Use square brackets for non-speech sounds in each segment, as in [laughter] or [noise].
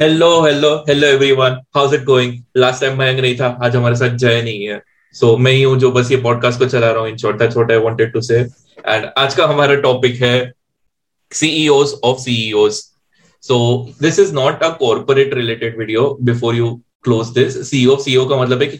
Hello hello hello everyone how's it going last time Mayank नहीं था आज हमारे साथ जय नहीं है. सो so, मैं ही हूँ जो बस ये पॉडकास्ट को चला रहा हूँ इन छोटा छोटा I wanted to say and आज का हमारा टॉपिक है CEOs of CEOs so this is not a corporate related video before you close this CEO CEO का मतलब है कि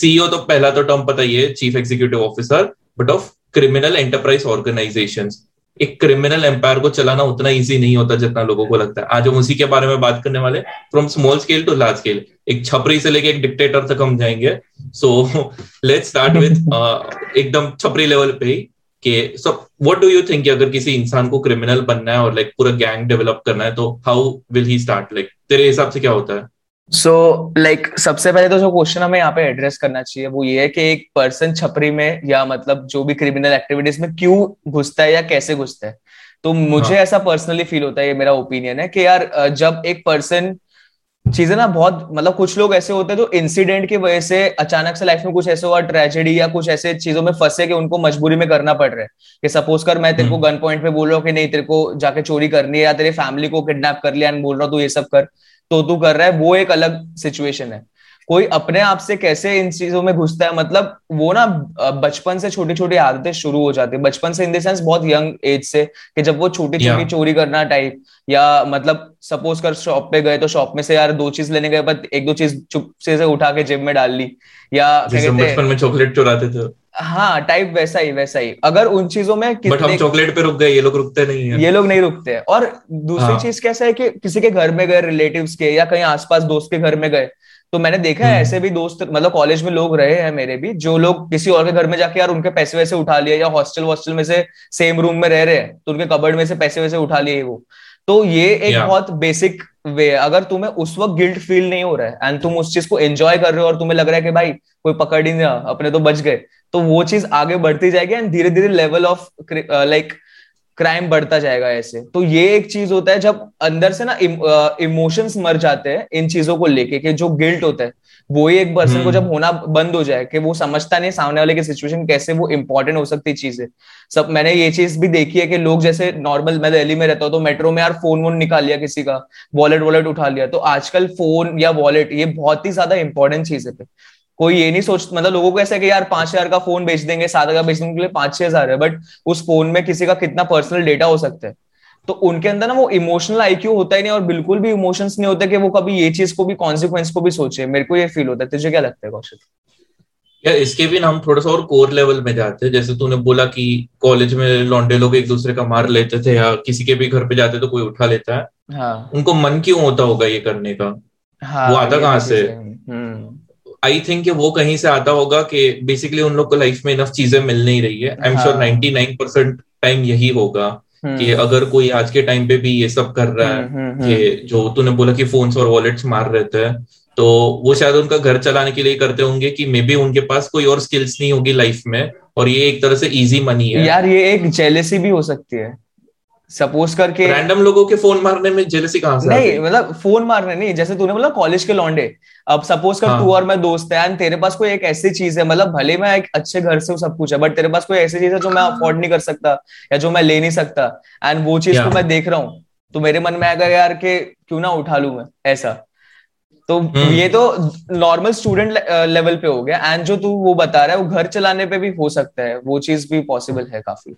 सीईओ तो पहला तो टर्म पता ही है chief executive officer but of criminal enterprise organisations एक क्रिमिनल एम्पायर को चलाना उतना इजी नहीं होता जितना लोगों को लगता है। आज हम उसी के बारे में बात करने वाले from small scale to large scale एक छपरी से लेके एक डिक्टेटर तक हम जाएँगे। सो लेट्स स्टार्ट विथ एकदम छपरी लेवल पे ही कि so what do you think अगर किसी इंसान को क्रिमिनल बनना है और लाइक like, पूरा गैंग डेवलप करना है तो how will he start like तेरे हिसाब से क्या होता है? सो so, लाइक like, सबसे पहले तो जो क्वेश्चन हमें यहाँ पे एड्रेस करना चाहिए वो ये है कि एक पर्सन छपरी में या मतलब जो भी क्रिमिनल एक्टिविटीज़ में क्यों घुसता है या कैसे घुसता है तो मुझे हाँ. ऐसा पर्सनली फील होता है ये मेरा ओपिनियन है कि यार जब एक पर्सन चीज़ें ना बहुत मतलब कुछ लोग ऐसे होते हैं तो इंसिडेंट की वजह से अचानक से लाइफ में कुछ ऐसे हुआ ट्रेजेडी या कुछ ऐसे चीज़ों में फंसे कि उनको मजबूरी में करना पड़ रहा है कि सपोज़ कर मैं तेरे को गन हम्म। पॉइंट पे बोल रहा हूँ कि नहीं तेरे को जाके चोरी करनी है या तेरे फैमिली को किडनैप कर लिया बोल रहा हूँ तू ये सब कर तो तू कर रहा है वो एक अलग सिचुएशन है। कोई अपने आप से कैसे इन चीज़ों में घुसता है मतलब वो ना बचपन से छोटी छोटी आदतें शुरू हो जाती है। बचपन से इन द सेंस बहुत यंग एज से कि जब वो छोटी छोटी चोरी करना टाइप या मतलब सपोज़ कर शॉप पे गए तो शॉप में से यार दो चीज़ लेने गए पर एक दो चीज़ चुप से, से उठा के जेब में डाल ली या बचपन में चॉकलेट चुराते थे। हाँ टाइप वैसा ही वैसा ही। अगर उन चीज़ों में बट हम चॉकलेट पे रुक गए ये लोग रुकते नहीं है। ये लोग नहीं रुकते हैं। और दूसरी हाँ. चीज़ कैसा है कि किसी के घर में गए रिलेटिव्स के या कहीं आसपास दोस्त के घर में गए तो मैंने देखा है हम्म। ऐसे भी दोस्त मतलब कॉलेज में लोग रहे हैं मेरे भी जो लोग किसी और के घर में जाके यार उनके पैसे वैसे उठा लिए या हॉस्टल वॉस्टल में से सेम रूम में रह रहे हैं तो उनके कबर्ड में से पैसे वैसे उठा लिए वो। तो ये एक बहुत बेसिक वे है। अगर तुम्हें उस वक्त गिल्ट फील नहीं हो रहा है एंड तुम उस चीज़ को एंजॉय कर रहे हो और तुम्हें लग रहा है कि भाई कोई पकड़ ही नहीं अपने तो बच गए तो वो चीज़ आगे बढ़ती जाएगी एंड धीरे धीरे लेवल ऑफ़ लाइक क्राइम बढ़ता जाएगा ऐसे। तो ये एक चीज़ होता है जब अंदर से ना इमोशंस मर जाते हैं इन चीज़ों को लेके कि जो गिल्ट होता है वो ही एक पर्सन को हम्म। जब होना बंद हो जाए कि वो समझता नहीं सामने वाले की सिचुएशन कैसे वो इंपॉर्टेंट हो सकती चीज़। है सब मैंने ये चीज़ भी देखी है कि लोग जैसे नॉर्मल मैं दिल्ली में रहता हूँ तो मेट्रो में यार फ़ोन वोन निकाल लिया किसी का वॉलेट वॉलेट उठा लिया। तो आजकल फ़ोन या वॉलेट ये बहुत ही ज़्यादा इंपॉर्टेंट चीज़ है। कोई ये नहीं सोच मतलब लोगों को ऐसा है कि यार पाँच हज़ार का फ़ोन बेच देंगे सात हज़ार बेचने के लिए पाँच छह हज़ार है बट उस फ़ोन में किसी का कितना पर्सनल डेटा हो सकता है। तो उनके अंदर ना वो इमोशनल आईक्यू होता ही नहीं और बिल्कुल भी इमोशंस नहीं होते कि वो कभी ये चीज़ को भी कॉन्सिक्वेंस को भी सोचे। मेरे को ये फील होता है। तुझे क्या लगता है कौशिक? या इसके भी ना हम थोड़ा सा और कोर लेवल में जाते हैं। जैसे तूने बोला कि कॉलेज में लौंडे लोग एक दूसरे का मार लेते थे या किसी के भी घर पे जाते तो कोई उठा लेता है। हाँ. उनको मन क्यों होता होगा ये करने का? हाँ, वो आता कहाँ से? आई थिंक वो कहीं से आता होगा कि बेसिकली उन लोग को लाइफ में इनफ चीज़ें मिल नहीं रही है। I am sure ninety nine percent time यही होगा कि हम्म। अगर कोई आज के टाइम पे भी ये सब कर रहा है हम्म, हम्म, कि जो तूने बोला कि फोन्स और वॉलेट्स मार रहते हैं तो वो शायद उनका घर चलाने के लिए करते होंगे कि मे बी उनके पास कोई और स्किल्स नहीं होगी लाइफ में और ये एक तरह से इजी मनी है। यार ये एक जेलेसी भी हो सकती है। सपोज़ करके रैंडम लोगों के फ़ोन मारने में जेलसी कहाँ से नहीं मतलब फ़ोन मारने नहीं जैसे तूने बोला कॉलेज के लौंडे। अब सपोज़ कर हाँ. तू और मैं दोस्त है एंड तेरे पास कोई एक ऐसी चीज़ है मतलब भले मैं एक अच्छे घर से हूँ सब कुछ है बट तेरे पास कोई ऐसी चीज़ है जो मैं अफोर्ड नहीं कर सकता या जो मैं ले नहीं सकता। एंड वो चीज़ को मैं देख रहा हूँ। तो मेरे मन में आएगा यार के क्यों ना उठा लू मैं ऐसा। तो हम्म। ये तो नॉर्मल स्टूडेंट लेवल पे हो गया। एंड जो तू वो बता रहा है वो घर चलाने पे भी हो सकता है। वो चीज़ भी पॉसिबल है काफ़ी।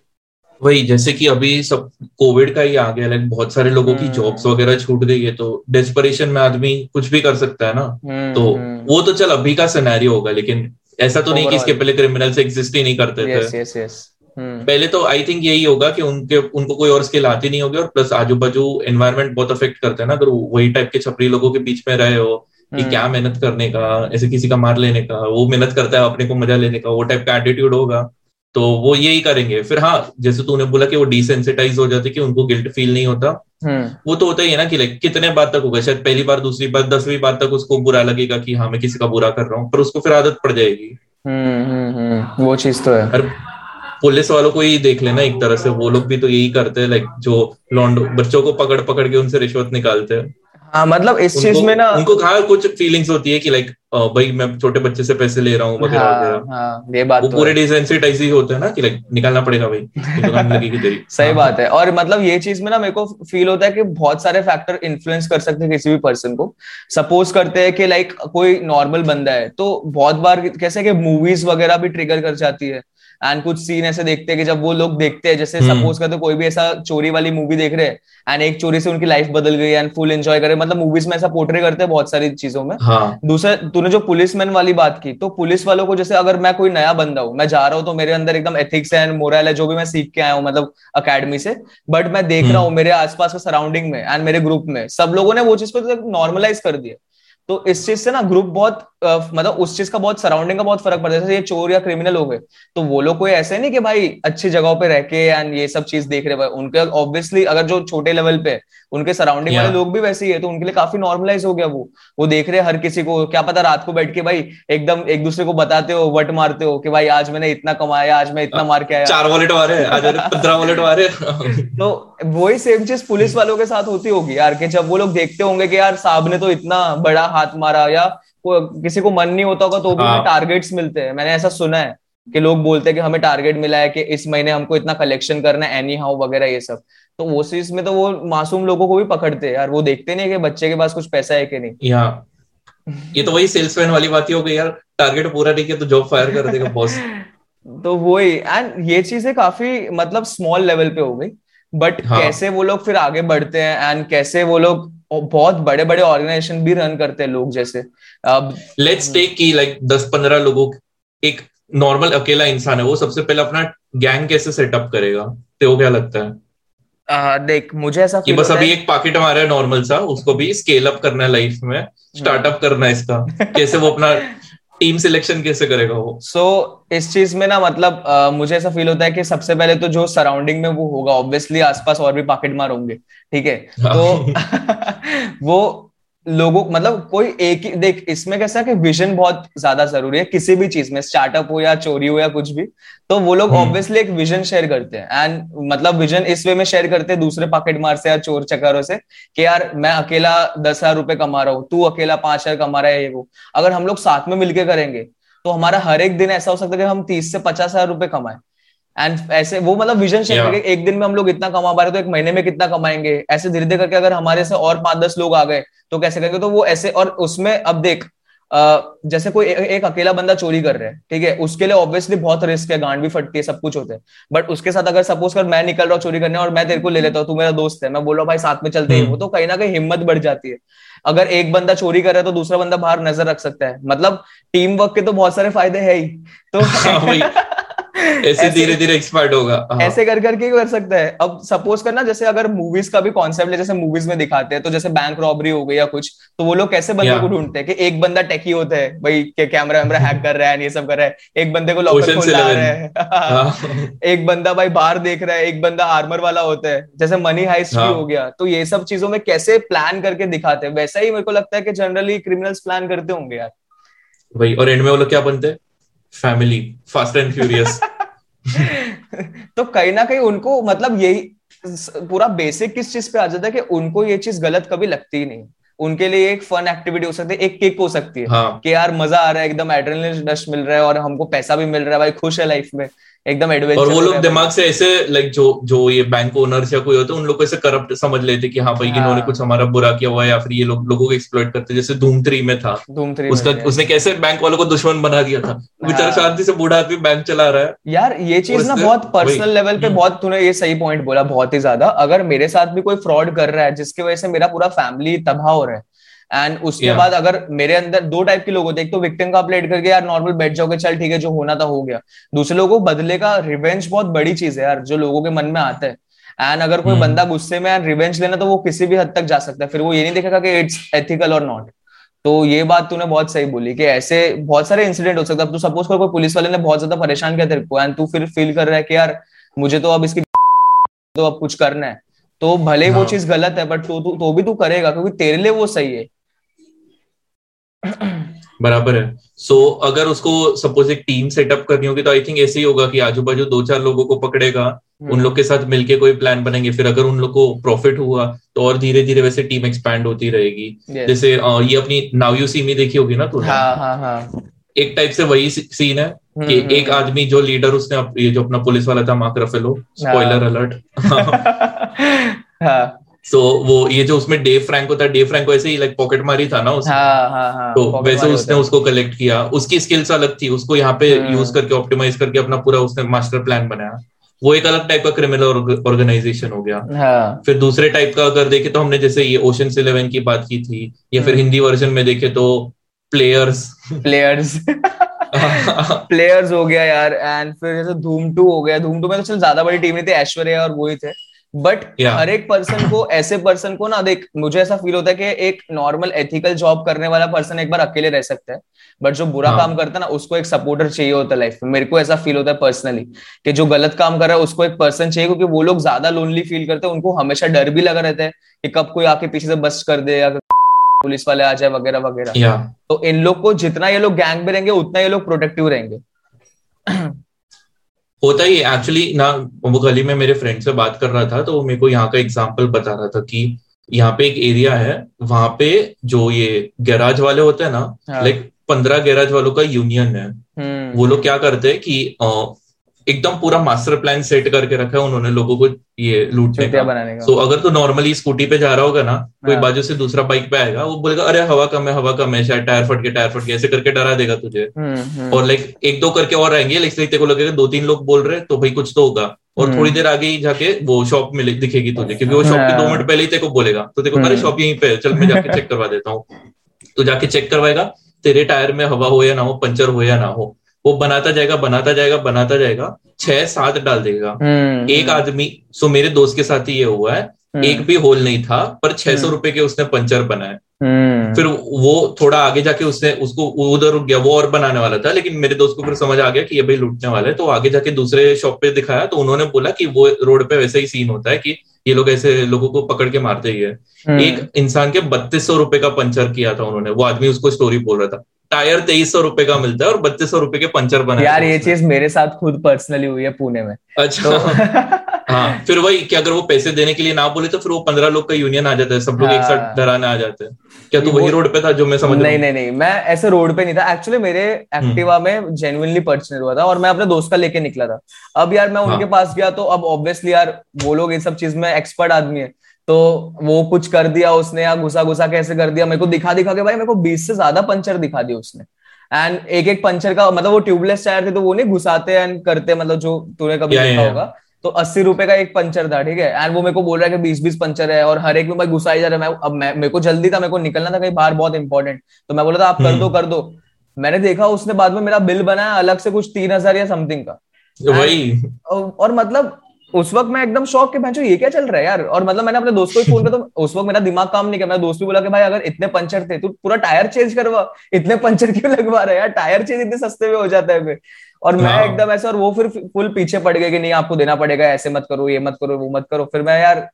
वही जैसे कि अभी सब कोविड का ही आ गया लाइक बहुत सारे लोगों की जॉब्स हम्म। वगैरह छूट गई है तो डेस्परेशन में आदमी कुछ भी कर सकता है ना? हम्म, तो हम्म। वो तो चल अभी का सिनेरियो होगा लेकिन ऐसा तो नहीं कि इसके पहले क्रिमिनल्स एग्जिस्ट ही नहीं करते थे। पहले तो आई थिंक यही होगा कि उनके उनको कोई और स्किल आती नहीं होगी और प्लस आजू बाजू एनवायरमेंट बहुत अफेक्ट करते हैं ना अगर वही टाइप के छपरी लोगों के बीच में रहे हो कि क्या मेहनत करने का ऐसे किसी का मार लेने का वो मेहनत करता है अपने को मज़ा लेने का वो टाइप का एटीट्यूड होगा। तो वो यही करेंगे। फिर हाँ जैसे तूने बोला कि वो डिसेंसिटाइज हो जाते कि उनको गिल्ट फील नहीं होता। हम्म। वो तो होता ही है ना कि लाइक कितने बार तक होगा शायद पहली बार दूसरी बार दसवीं बार तक उसको बुरा लगेगा कि हाँ मैं किसी का बुरा कर रहा हूँ पर उसको फिर आदत पड़ जाएगी। हम्म, हम्म, वो चीज़ तो है। और पुलिस वालों को ही देख लेना एक तरह से। वो लोग भी तो यही करते हैं लाइक जो लॉन्डो बच्चों को पकड़ पकड़ के उनसे रिश्वत निकालते हैं। हाँ मतलब इस चीज़ में ना उनको कहा कुछ फीलिंग्स होती है कि लाइक भाई मैं छोटे बच्चे से पैसे ले रहा हूँ वगैरह हाँ, हाँ, ये बात वो तो पूरे। डिसेंसिटाइज ही होता है ना कि लाइक निकालना पड़ेगा भाई दुकान लगेगी तेरी। [laughs] सही हाँ, बात है। और मतलब ये चीज़ में ना मेरे को फील होता है कि बहुत सारे फैक्टर इन्फ्लुएंस कर सकते हैं किसी भी पर्सन को। सपोज़ करते हैं कि लाइक कोई नॉर्मल बंदा है तो बहुत बार कैसे कि मूवीज़ वगैरह भी ट्रिगर कर जाती है। एंड कुछ सीन ऐसे देखते हैं कि जब वो लोग देखते हैं जैसे हम्म। सपोज़ करते कोई भी ऐसा चोरी वाली मूवी देख रहे हैं एंड एक चोरी से उनकी लाइफ बदल गई एंड फुल एंजॉय करे मतलब मूवीज़ में ऐसा पोर्ट्रे करते हैं बहुत सारी चीज़ों में हाँ दूसरा तूने जो पुलिसमैन वाली बात की तो पुलिस वालों को जैसे अगर मैं कोई नया बंदा हूँ मैं जा रहा हूँ तो मेरे अंदर एकदम एथिक्स एंड मोरल है जो भी मैं सीख के आया हूँ मतलब अकेडमी से बट मैं देख रहा हम्म। हूँ मेरे आसपास के सराउंडिंग में एंड मेरे ग्रुप में सब लोगों ने वो चीज़ को नॉर्मलाइज कर दिया तो इस चीज़ से ना ग्रुप बहुत मतलब उस चीज़ का बहुत सराउंडिंग का बहुत फ़र्क पड़ता है। जैसे ये चोर या क्रिमिनल हो गए तो वो लोग कोई ऐसे नहीं कि भाई अच्छी जगहों पे रह के एंड ये सब चीज़ देख रहे हैं। उनके ऑब्वियसली अगर जो छोटे लेवल पे उनके सराउंडिंग वाले लोग भी वैसे ही है तो उनके लिए काफ़ी नॉर्मलाइज हो गया वो। वो देख रहे हर किसी को क्या पता रात को बैठ के भाई एकदम एक दूसरे को बताते हो वट मारते हो कि भाई आज मैंने इतना कमाया आज मैं इतना मार के आया। चार वॉलेट मारे पंद्रह वॉलेट मारे। तो वही सेम चीज़ पुलिस वालों के साथ होती होगी यार कि जब वो लोग देखते होंगे कि यार साहब ने तो इतना बड़ा हाथ मारा या किसी को मन नहीं होता होगा तो भी हाँ। टारगेट्स मिलते हैं। मैंने ऐसा सुना है कि लोग बोलते हैं कि हमें टारगेट मिला है कि इस महीने हमको इतना कलेक्शन करना है एनी हाउ वगैरह ये सब। तो वो चीज़ में तो वो मासूम लोगों को भी पकड़ते हैं। यार वो देखते नहीं कि बच्चे के पास कुछ पैसा है कि नहीं। यहाँ ये तो वही सेल्समैन वाली बात ही हो गई यार। टारगेट पूरा नहीं किया तो जॉब फायर कर देगा बॉस [laughs] तो वही। एंड ये चीज़ें काफ़ी मतलब स्मॉल लेवल पे हो गई। बट हाँ। कैसे वो लोग फिर आगे बढ़ते हैं? एंड कैसे वो लोग बहुत बड़े बड़े ऑर्गेनाइजेशन भी रन करते हैं लोग जैसे। अब लेट्स टेक की लाइक दस पंद्रह लोगों एक नॉर्मल अकेला इंसान है वो सबसे पहले अपना गैंग कैसे सेटअप करेगा? तो क्या लगता है? आ, देख मुझे ऐसा कि बस अभी एक पॉकेट हमारा नॉर्मल सा उसको भी स्केल अप करना है लाइफ में स्टार्टअप करना है इसका। कैसे वो अपना टीम सिलेक्शन कैसे करेगा वो? सो so, इस चीज़ में ना मतलब uh, मुझे ऐसा फील होता है कि सबसे पहले तो जो सराउंडिंग में वो होगा ऑब्वियसली आसपास और भी पॉकेट मार होंगे ठीक है। तो [laughs] [laughs] वो लोगों मतलब कोई एक ही देख इसमें कैसा कि विजन बहुत ज़्यादा ज़रूरी है किसी भी चीज़ में स्टार्टअप हो या चोरी हो या कुछ भी तो वो लोग हम्म। ऑब्वियसली एक विजन शेयर करते हैं। एंड मतलब विजन इस वे में शेयर करते हैं दूसरे पॉकेट मार से या चोर चकारों से कि यार मैं अकेला दस हज़ार रुपए कमा रहा हूँ तू अकेला पाँच हज़ार कमा रहा है ये वो। अगर हम लोग साथ में मिलकर करेंगे तो हमारा हर एक दिन ऐसा हो सकता है कि हम तीस से पचास हज़ार रुपए कमाएँ। एंड ऐसे वो मतलब विजन शेयर Yeah. करके एक दिन में हम लोग इतना कमा पा रहे तो एक महीने में कितना कमाएँगे ऐसे धीरे धीरे करके अगर हमारे से और पाँच दस लोग आ गए तो कैसे करेंगे तो वो ऐसे और उसमें अब देख अ, जैसे कोई ए, एक अकेला बंदा चोरी कर रहा है ठीक है उसके लिए ऑब्वियसली बहुत रिस्क है गांड भी फटती है सब कुछ होता है बट उसके साथ अगर सपोज़ कर मैं निकल रहा हूँ चोरी करने और मैं तेरे को ले लेता हूँ तू मेरा दोस्त है मैं बोल रहा हूँ भाई साथ में चलते हैं हम्म। वो तो कहीं ना कहीं हिम्मत बढ़ जाती है अगर एक बंदा चोरी कर रहा है तो दूसरा बंदा बाहर नज़र रख सकता है मतलब टीम वर्क के तो बहुत सारे फ़ायदे है ही तो [laughs] हाँ। ऐसे धीरे धीरे एक्सपर्ट होगा। हाँ। ऐसे कर करके कर सकता है। अब सपोज़ करना जैसे अगर मूवीज़ का भी कॉन्सेप्ट है जैसे मूवीज़ में दिखाते हैं तो जैसे बैंक रॉबरी हो गई या कुछ तो वो लोग कैसे बंदे को ढूंढते हैं कि एक बंदा टेकी होता है भाई के कैमरा वैमरा हैक कर रहा है ये सब कर रहा है। एक बंदे को लॉकर खोल रहा है। हाँ। [laughs] एक बंदा भाई बाहर देख रहा है एक बंदा आर्मर वाला होता है। जैसे मनी हाइस्ट भी हाँ। हो गया तो ये सब चीज़ों में कैसे प्लान करके दिखाते हैं? वैसा ही मेरे को लगता है कि जनरली क्रिमिनल्स प्लान करते होंगे यार। वही और एंड में वो लोग क्या बनते हैं? फैमिली फास्ट एंड फ्यूरियस तो कहीं ना कहीं उनको मतलब यही पूरा बेसिक किस चीज़ पे आ जाता है कि उनको ये चीज़ गलत कभी लगती ही नहीं। उनके लिए एक फन एक्टिविटी हो सकती है एक किक हो सकती है हाँ। कि यार मज़ा आ रहा है एकदम एड्रेनलिन रश मिल रहा है और हमको पैसा भी मिल रहा है भाई खुश है लाइफ में। एकदम एडवेंचर और वो लोग दिमाग से ऐसे लाइक जो जो ये बैंक ओनर्स या कोई होते हैं उन लोग को ऐसे करप्ट समझ लेते कि हाँ भाई हाँ। इन्होंने कुछ हमारा बुरा किया हुआ है या फिर ये लोग लोगों को एक्सप्लॉइट करते जैसे धूम थ्री में था। धूम थ्री उसका उसने कैसे बैंक वालों को दुश्मन बना दिया था? बेचारा हाँ। शांति से बूढ़ा आदमी बैंक चला रहा है। यार ये चीज़ ना बहुत पर्सनल लेवल पे हम्म। बहुत तूने ये सही पॉइंट बोला बहुत ही ज़्यादा। अगर मेरे साथ भी कोई फ्रॉड कर रहा है जिसकी वजह से मेरा पूरा फैमिली तबाह हो रहा है एंड उसके Yeah. बाद अगर मेरे अंदर दो टाइप के लोग होते हैं एक तो विक्टिम का प्लेट करके यार नॉर्मल बैठ जाओगे चल ठीक है जो होना था हो गया। दूसरे लोगों को बदले का रिवेंज बहुत बड़ी चीज़ है यार जो लोगों के मन में आता है। एंड अगर कोई हम्म। बंदा गुस्से में रिवेंज लेना तो वो किसी भी हद तक जा सकता है। फिर वो ये नहीं देखेगा कि इट्स एथिकल और नॉट तो ये बात तूने बहुत सही बोली कि ऐसे बहुत सारे इंसिडेंट हो सकते हैं। तू सपोज़ कर कोई पुलिस वाले ने बहुत ज़्यादा परेशान किया तेरे को एंड तू फिर फील कर रहा है कि यार मुझे तो अब इसकी तो अब कुछ करना है। तो भले ही वो हाँ। चीज़ गलत है बट तो, तो, तो भी तू करेगा क्योंकि तेरे लिए वो सही है। बराबर है। सो so, अगर उसको सपोज़ एक टीम सेटअप करनी होगी तो आई थिंक ऐसे ही होगा कि आजू बाजू दो चार लोगों को पकड़ेगा उन हम्म। लोग के साथ मिलके कोई प्लान बनेंगे फिर अगर उन लोग को प्रॉफिट हुआ तो और धीरे धीरे वैसे टीम एक्सपैंड होती रहेगी। Yes. जैसे ये अपनी नाउ यू सी मी देखी होगी ना तूने? हाँ हाँ हाँ। एक टाइप से वही सीन है कि हम्म, एक आदमी जो लीडर उसने ये जो अपना पुलिस वाला था Mark Ruffalo. Spoiler alert [laughs] so वो ये जो उसमें डेव फ्रैंको था डेव फ्रैंको ऐसे ही लाइक पॉकेट मारी था ना उसने। हाँ हाँ हाँ तो वैसे उसने उसको कलेक्ट किया। उसकी स्किल्स अलग थी। उसको यहाँ पे हम्म। यूज़ करके ऑप्टिमाइज करके अपना पूरा उसने मास्टर प्लान बनाया। वो एक अलग टाइप का क्रिमिनल ऑर्गेनाइजेशन हो गया। हाँ। फिर दूसरे टाइप का अगर देखे तो हमने जैसे ये ओशन इलेवन की बात की थी या फिर हम्म। हिंदी वर्जन में देखे तो प्लेयर्स प्लेयर्स प्लेयर्स हो गया यार एंड फिर जैसे धूम टू हो गया। धूम टू में तो चल ज़्यादा बड़ी टीम नहीं थी ऐश्वर्या और वो ही थे। But Yeah. हर एक पर्सन को ऐसे पर्सन को ना देख मुझे ऐसा फील होता है कि एक नॉर्मल एथिकल जॉब करने वाला पर्सन एक बार अकेले रह सकता है। बट जो बुरा हाँ. काम करता है ना उसको एक सपोर्टर चाहिए होता है लाइफ में। मेरे को ऐसा फील होता है पर्सनली कि जो गलत काम कर रहा है उसको एक पर्सन चाहिए क्योंकि वो लोग ज़्यादा लोनली फील करते हैं उनको हमेशा डर भी लगा रहता है कि कब कोई आके पीछे से बस्ट कर दे या पुलिस वाले आ जाए वगैरह वगैरह। तो इन लोग को जितना ये लोग गैंग में रहेंगे उतना ये लोग प्रोटेक्टिव रहेंगे। [clears throat] होता ही एक्चुअली ना वो गली में मेरे फ्रेंड से बात कर रहा था तो वो मेरे को यहाँ का एग्ज़ाम्पल बता रहा था कि यहाँ पे एक एरिया है वहाँ पे जो ये गैराज वाले होते हैं ना हाँ। लाइक पंद्रह गैराज वालों का यूनियन है हम्म वो लोग क्या करते हैं कि एकदम पूरा मास्टर प्लान सेट करके रखा है उन्होंने लोगों को ये लूटने का बनाने का सो अगर तू नॉर्मली स्कूटी पे जा रहा होगा ना कोई हाँ। बाजू से दूसरा बाइक पे आएगा वो बोलेगा अरे हवा कम है हवा कम है शायद टायर फट गया टायर फट गया ऐसे करके डरा देगा तुझे हम्म, हम्म, और लाइक एक दो करके और आएँगे लाइक तेरे को लगेगा दो तीन लोग बोल रहे हैं तो भाई कुछ तो होगा और हम्म। थोड़ी देर आगे ही जाके वो शॉप मिले दिखेगी तुझे क्योंकि वो शॉप के दो हाँ। मिनट पहले ही तेरे को बोलेगा तो देखो अरे। शॉप यहीं पे है चल मैं जाके चेक करवा देता हूँ तो जाके चेक करवाएगा तेरे टायर में हवा हो या ना हो पंचर हो या ना हो वो बनाता जाएगा बनाता जाएगा बनाता जाएगा छह सात डाल देगा। हम्म, एक आदमी सो मेरे दोस्त के साथ ही ये हुआ है हम्म, एक भी होल नहीं था पर छह सौ हम्म। रुपए के उसने पंचर बनाए। हम्म, फिर वो थोड़ा आगे जाके उसने उसको उधर रुक गया वो और बनाने वाला था लेकिन मेरे दोस्त को फिर समझ आ गया कि ये भाई लूटने वाला है तो आगे जाके दूसरे शॉप पे दिखाया तो उन्होंने बोला कि वो रोड पे वैसे ही सीन होता है कि ये लोग ऐसे लोगों को पकड़ के मारते ही है। हम्म, एक इंसान के बत्तीस सौ रुपए का पंचर किया था उन्होंने वो आदमी उसको स्टोरी बोल रहा था। टायर तेईस सौ रुपए का मिलता है और बत्तीस सौ रुपए के पंचर बनाए यार ये चीज़ मेरे साथ खुद पर्सनली हुई है पुणे में। अच्छा। तो [laughs] हाँ फिर वही कि अगर वो पैसे देने के लिए ना बोले तो फिर वो पंद्रह लोग का यूनियन आ जाता है सब लोग एक साथ हाँ। डराने आ जाते हैं। क्या तू वही रोड पे था जो मैं समझ नहीं नहीं नहीं मैं ऐसे रोड पे नहीं था। एक्चुअली मेरे हम्म। एक्टिवा में जेन्युइनली पर्सनल हुआ था और मैं अपने दोस्त का लेके निकला था। अब यार मैं उनके हाँ। पास गया तो अब ऑब्वियसली यार वो लोग इन सब चीज़ में एक्सपर्ट आदमी है। तो वो कुछ कर दिया उसने या घुसा घुसा कैसे कर दिया। मेरे को दिखा दिखा के भाई मेरे को बीस से ज़्यादा पंचर दिखा दिया उसने। एंड एक एक पंचर का मतलब वो ट्यूबलेस टायर थे तो वो नहीं घुसाते एंड करते मतलब जो तूने कभी देखा। होगा। तो अस्सी रुपए का एक पंचर था ठीक है? एंड वो मेरे को बोल रहा है कि बीस बीस पंचर है और हर एक में भाई घुसा ही जा रहा है। मैं अब मैं मेरे को जल्दी था मेरे को निकलना था कहीं बाहर बहुत इंपॉर्टेंट तो मैं बोला था आप कर हम्म। दो कर दो। मैंने देखा उसने बाद में मेरा बिल बनाया अलग से कुछ तीन हज़ार या समथिंग का। वही। और और मतलब उस वक्त मैं एकदम शौक के भैंचो ये क्या चल रहा है यार? और मतलब मैंने अपने दोस्त को फ़ोन किया तो उस वक्त मेरा दिमाग काम नहीं किया मेरा दोस्त भी बोला कि भाई अगर इतने पंचर थे तू पूरा टायर चेंज करवा। इतने पंचर क्यों लगवा रहा है यार? टायर चेंज इतने सस्ते में हो जाता है फिर। और मैं हाँ। एकदम ऐसा और वो फिर फुल पीछे पड़ गए कि नहीं आपको देना पड़ेगा ऐसे मत करो ये मत करो वो मत करो। फिर मैं यार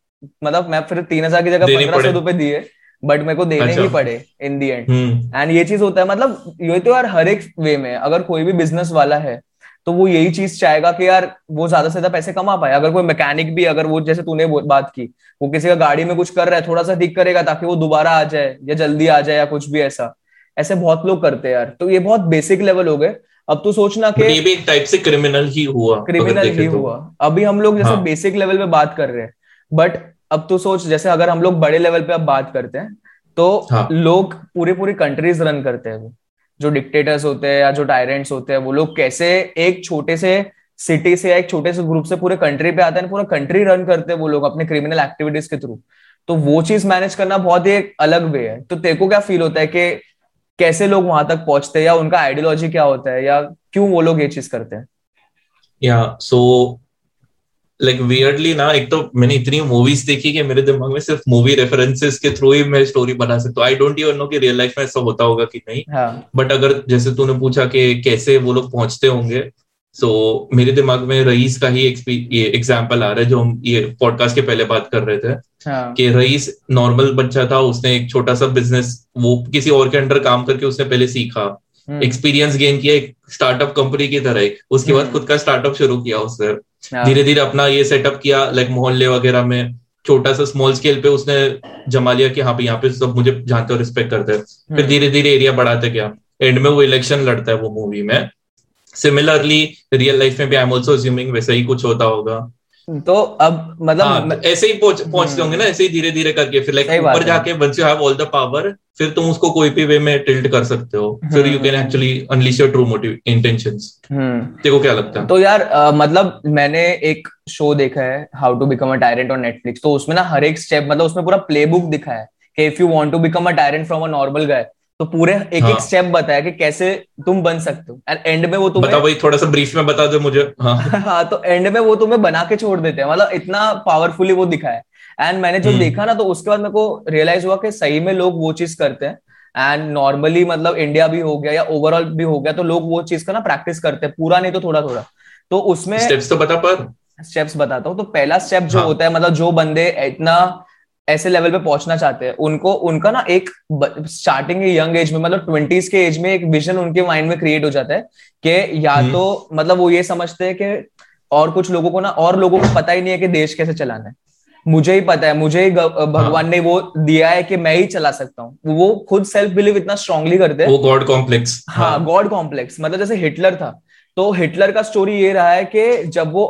मतलब मैं फिर तीन हज़ार की जगह पंद्रह सौ रुपए दिए बट मेरे को देने अच्छा। ही पड़े इन दी एंड एंड ये चीज़ होता है मतलब ये तो यार हर एक वे में अगर कोई भी बिज़नेस वाला है तो वो यही चीज़ चाहेगा कि यार वो ज़्यादा से ज़्यादा पैसे कमा पाए। अगर कोई मैकेनिक भी अगर वो जैसे तूने बात की वो किसी का गाड़ी में कुछ कर रहा है थोड़ा सा ठीक करेगा ताकि वो दोबारा आ जाए या जल्दी आ जाए या कुछ भी ऐसा। ऐसे बहुत लोग करते हैं यार। तो ये बहुत बेसिक लेवल हो गए। अब तो सोचना बट ये भी एक टाइप से क्रिमिनल ही हुआ क्रिमिनल ही तो। हुआ। अभी हम लोग जैसे हाँ। बेसिक लेवल पे बात कर रहे हैं। बट अब तो सोच जैसे अगर हम लोग बड़े लेवल पे अब बात करते हैं तो हाँ। लोग पूरे पूरे कंट्रीज़ रन करते हैं जो डिक्टेटर्स होते हैं या जो टायरेंट्स होते हैं, वो लोग कैसे एक छोटे से सिटी से या एक छोटे से ग्रुप से पूरे कंट्री पे आते हैं, पूरा कंट्री रन करते हैं वो लोग अपने क्रिमिनल एक्टिविटीज़ के थ्रू तो वो चीज़ मैनेज करना बहुत ही एक अलग वे है। तो तेरे को क्या फील होता है कि कैसे लोग वहाँ तक पहुँचते हैं या उनका आइडियोलॉजी क्या होता है या क्यों वो लोग ये चीज़ करते हैं? या सो लाइक वियर्डली ना एक तो मैंने इतनी मूवीज़ देखी कि मेरे दिमाग में सिर्फ़ मूवी रेफरेंसेस के थ्रू ही मैं स्टोरी बना सकता हूँ आई डोंट इवन नो कि रियल लाइफ में ऐसा होता होगा कि नहीं हाँ बट अगर जैसे तूने पूछा कि कैसे वो लोग पहुँचते होंगे सो so, मेरे दिमाग में रईस का ही ये एग्ज़ाम्पल आ रहा है जो हम ये पॉडकास्ट के पहले बात कर रहे थे हाँ. कि रईस नॉर्मल बच्चा था उसने एक छोटा सा बिज़नेस वो किसी और के अंडर काम करके उसने पहले सीखा एक्सपीरियंस हम्म। गेन किया एक स्टार्टअप कंपनी की तरह उसके बाद हम्म। खुद का स्टार्टअप शुरू किया उसने हाँ। धीरे धीरे अपना ये सेटअप किया लाइक मोहल्ले वगैरह में छोटा सा स्मॉल स्केल पे उसने जमा लिया कि हाँ पे यहाँ पे सब मुझे जानते और रिस्पेक्ट करते हैं। फिर हम्म। धीरे धीरे एरिया बढ़ाते गया। एंड में वो इलेक्शन लड़ता है वो मूवी में। सिमिलरली रियल लाइफ में भी आई एम ऑल्सो अज्यूमिंग वैसे ही कुछ होता होगा। तो अब मतलब हाँ, ऐसे ही पहुँचते हम्म। होंगे ना ऐसे ही धीरे धीरे करके फिर लाइक ऊपर जाके once you have all the power फिर तुम उसको कोई भी वे में टिल्ट कर सकते हो। फिर you can actually unleash your true motive intentions तेरे को क्या लगता है? तो यार आ, मतलब मैंने एक शो देखा है how to become a tyrant on Netflix तो उसमें ना हर एक स्टेप मतलब उसमें पूरा प्ले बुक दिखा है कि if you want to become a tyrant from a normal guy तो पूरे एक हाँ. एक स्टेप बताया कि कैसे तुम बन सकते हो। एंड एंड में वो तुम्हें बता भाई थोड़ा सा ब्रीफ में बता दो मुझे। हाँ। [laughs] हाँ तो एंड में वो तुम्हें बना के छोड़ देते हैं। मतलब इतना पावरफुली वो दिखाया एंड मैंने जो हम्म। देखा ना तो उसके बाद मेरे को रियलाइज़ हुआ कि सही में लोग वो चीज़ करते हैं एंड नॉर्मली मतलब इंडिया भी हो गया या ओवरऑल भी हो गया तो लोग वो चीज़ का ना प्रैक्टिस करते हैं पूरा नहीं तो थोड़ा थोड़ा तो उसमें स्टेप्स तो बता पर स्टेप्स बताता हूँ तो पहला स्टेप जो हाँ. होता है मतलब जो बंदे इतना ऐसे लेवल पे पहुँचना चाहते हैं उनको उनका ना एक स्टार्टिंग यंग एज में मतलब ट्वेंटीज के एज में एक विजन उनके माइंड में क्रिएट हो जाता है कि या हम्म। तो मतलब वो ये समझते हैं कि और कुछ लोगों को ना और लोगों को पता ही नहीं है कि देश कैसे चलाना है मुझे ही पता है मुझे ही भगवान हाँ। ने वो दिया है कि मैं ही चला सकता हूँ। वो खुद सेल्फ बिलीव इतना स्ट्रांगली करते हैं। वो गॉड कॉम्प्लेक्स हाँ गॉड कॉम्प्लेक्स मतलब जैसे हिटलर था। तो हिटलर का स्टोरी ये रहा है कि जब वो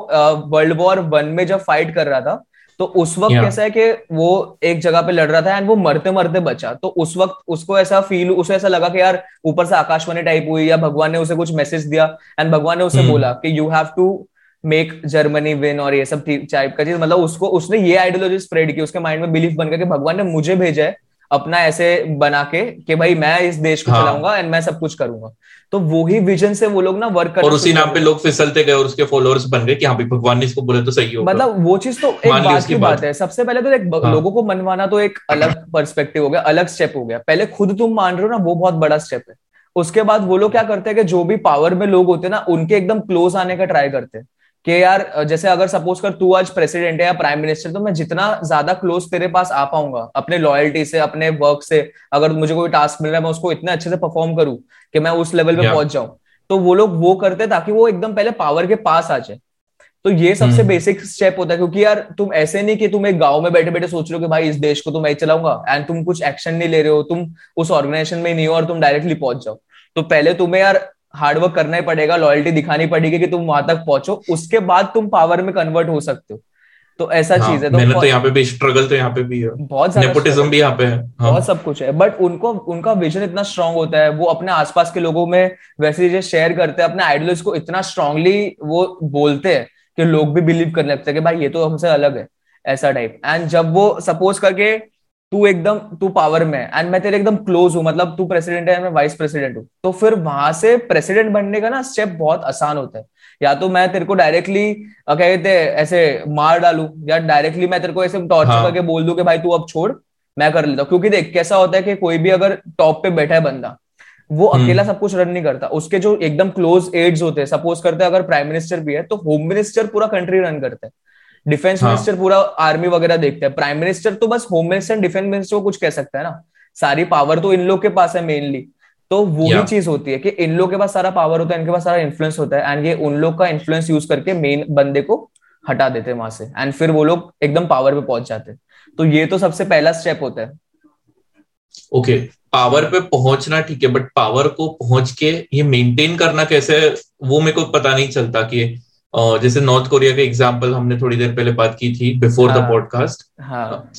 वर्ल्ड वॉर वन में जब फाइट कर रहा था तो उस वक्त कैसा है कि वो एक जगह पे लड़ रहा था एंड वो मरते मरते बचा। तो उस वक्त उसको ऐसा फील उसे ऐसा लगा कि यार ऊपर से आकाशवाणी टाइप हुई या भगवान ने उसे कुछ मैसेज दिया एंड भगवान ने उसे hmm. बोला कि you have to make Germany win और ये सब टाइप का चीज़ मतलब उसको उसने ये आइडियोलॉजी स्प्रेड की उसके माइंड में बिलीफ बन गया कि भगवान ने मुझे भेजा है अपना ऐसे बना के कि भाई मैं इस देश को हाँ. चलाऊँगा एंड मैं सब कुछ करूँगा। तो वो ही विजन से वो लोग ना वर्क कर और उसी नाम पे लोग फिसलते गए और उसके फॉलोअर्स बन गए कि हाँ भगवान ने इसको बोले तो सही होगा। मतलब वो चीज़ तो एक बात की बात। है। सबसे पहले तो एक हाँ. लोगों को मनवाना तो एक अलग [clears throat] पर्सपेक्टिव हो गया अलग स्टेप हो गया। पहले खुद तुम मान रहे हो ना वो बहुत बड़ा स्टेप है। उसके बाद वो लोग क्या करते हैं कि जो भी पावर में लोग होते हैं ना उनके एकदम क्लोज आने का ट्राई करते हैं। कि यार जैसे अगर सपोज़ कर तू आज प्रेसिडेंट है या प्राइम मिनिस्टर तो मैं जितना ज़्यादा क्लोज तेरे पास आ पाऊँगा अपने लॉयल्टी से अपने वर्क से अगर मुझे कोई टास्क मिल रहा है मैं उसको इतने अच्छे से परफॉर्म करूँ कि मैं उस लेवल पे पहुँच जाऊँ। तो वो लोग वो करते ताकि वो एकदम पहले पावर के पास आ जाए। तो ये सबसे बेसिक hmm. स्टेप होता है क्योंकि यार तुम ऐसे नहीं कि तुम एक गाँव में बैठे बैठे सोच रहे हो कि भाई इस देश को तो मैं चलाऊँगा एंड तुम कुछ एक्शन नहीं ले रहे हो तुम उस ऑर्गेनाइजेशन में नहीं हो और तुम डायरेक्टली पहुँच जाओ। तो पहले तुम्हें यार हार्डवर्क करना ही पड़ेगा लॉयल्टी दिखानी पड़ेगी कि तुम वहाँ तक पहुंचो। उसके बाद तुम पावर में कन्वर्ट हो सकते हो। तो ऐसा हाँ, चीज़ है तो, मेहनत तो यहाँ पे भी स्ट्रगल तो यहाँ पे भी है। बहुत नेपोटिज्म भी यहाँ पे है हाँ. बहुत सब कुछ है। बट उनको उनका विजन इतना स्ट्रांग होता है वो अपने आसपास के लोगों में वैसे चीज़ें शेयर करते हैं अपने आइडियोलॉजी को इतना स्ट्रांगली वो बोलते हैं कि लोग भी बिलीव करने लगते हैं कि भाई ये तो हमसे अलग है ऐसा टाइप एंड जब वो सपोज़ करके तू एकदम तू पावर में एंड मैं तेरे एकदम क्लोज हूँ मतलब तू प्रेसिडेंट है मैं वाइस प्रेसिडेंट हूँ। तो फिर वहाँ से प्रेसिडेंट बनने का ना स्टेप बहुत आसान होता है। या तो मैं तेरे को डायरेक्टली क्या कहते ऐसे मार डालू या डायरेक्टली मैं तेरे को ऐसे टॉर्चर हाँ. करके बोल दू कि भाई तू अब छोड़ मैं कर लेता हूँ। क्योंकि देख कैसा होता है कि कोई भी अगर टॉप पे बैठा है बंदा वो हम्म। अकेला सब कुछ रन नहीं करता। उसके जो एकदम क्लोज एड्स होते हैं सपोज़ करते हैं अगर प्राइम मिनिस्टर भी है तो होम मिनिस्टर पूरा कंट्री रन करते हैं। डिफेंस हाँ. मिनिस्टर पूरा आर्मी वगैरह देखते हैं। प्राइम मिनिस्टर तो बस होम मिनिस्टर डिफेंस मिनिस्टर को कुछ कह सकता है ना। सारी पावर तो इन लोग के पास है मेनली तो वो भी चीज़ होती है कि इन लोग के पास सारा पावर होता है इनके पास सारा इन्फ्लुएंस होता है। एंड ये उन लोग का इन्फ्लुएंस यूज़ करके मेन बंदे को हटा देते हैं वहाँ से। एंड फिर वो लोग एकदम पावर पे पहुँच जाते हैं। तो ये तो सबसे पहला स्टेप होता है। Okay okay. पावर पे पहुँचना ठीक है बट पावर को पहुँच के ये मेंटेन करना कैसे वो मेरे को पता नहीं चलता कि जैसे नॉर्थ कोरिया का एग्ज़ाम्पल हमने थोड़ी देर पहले बात की थी बिफोर द पॉडकास्ट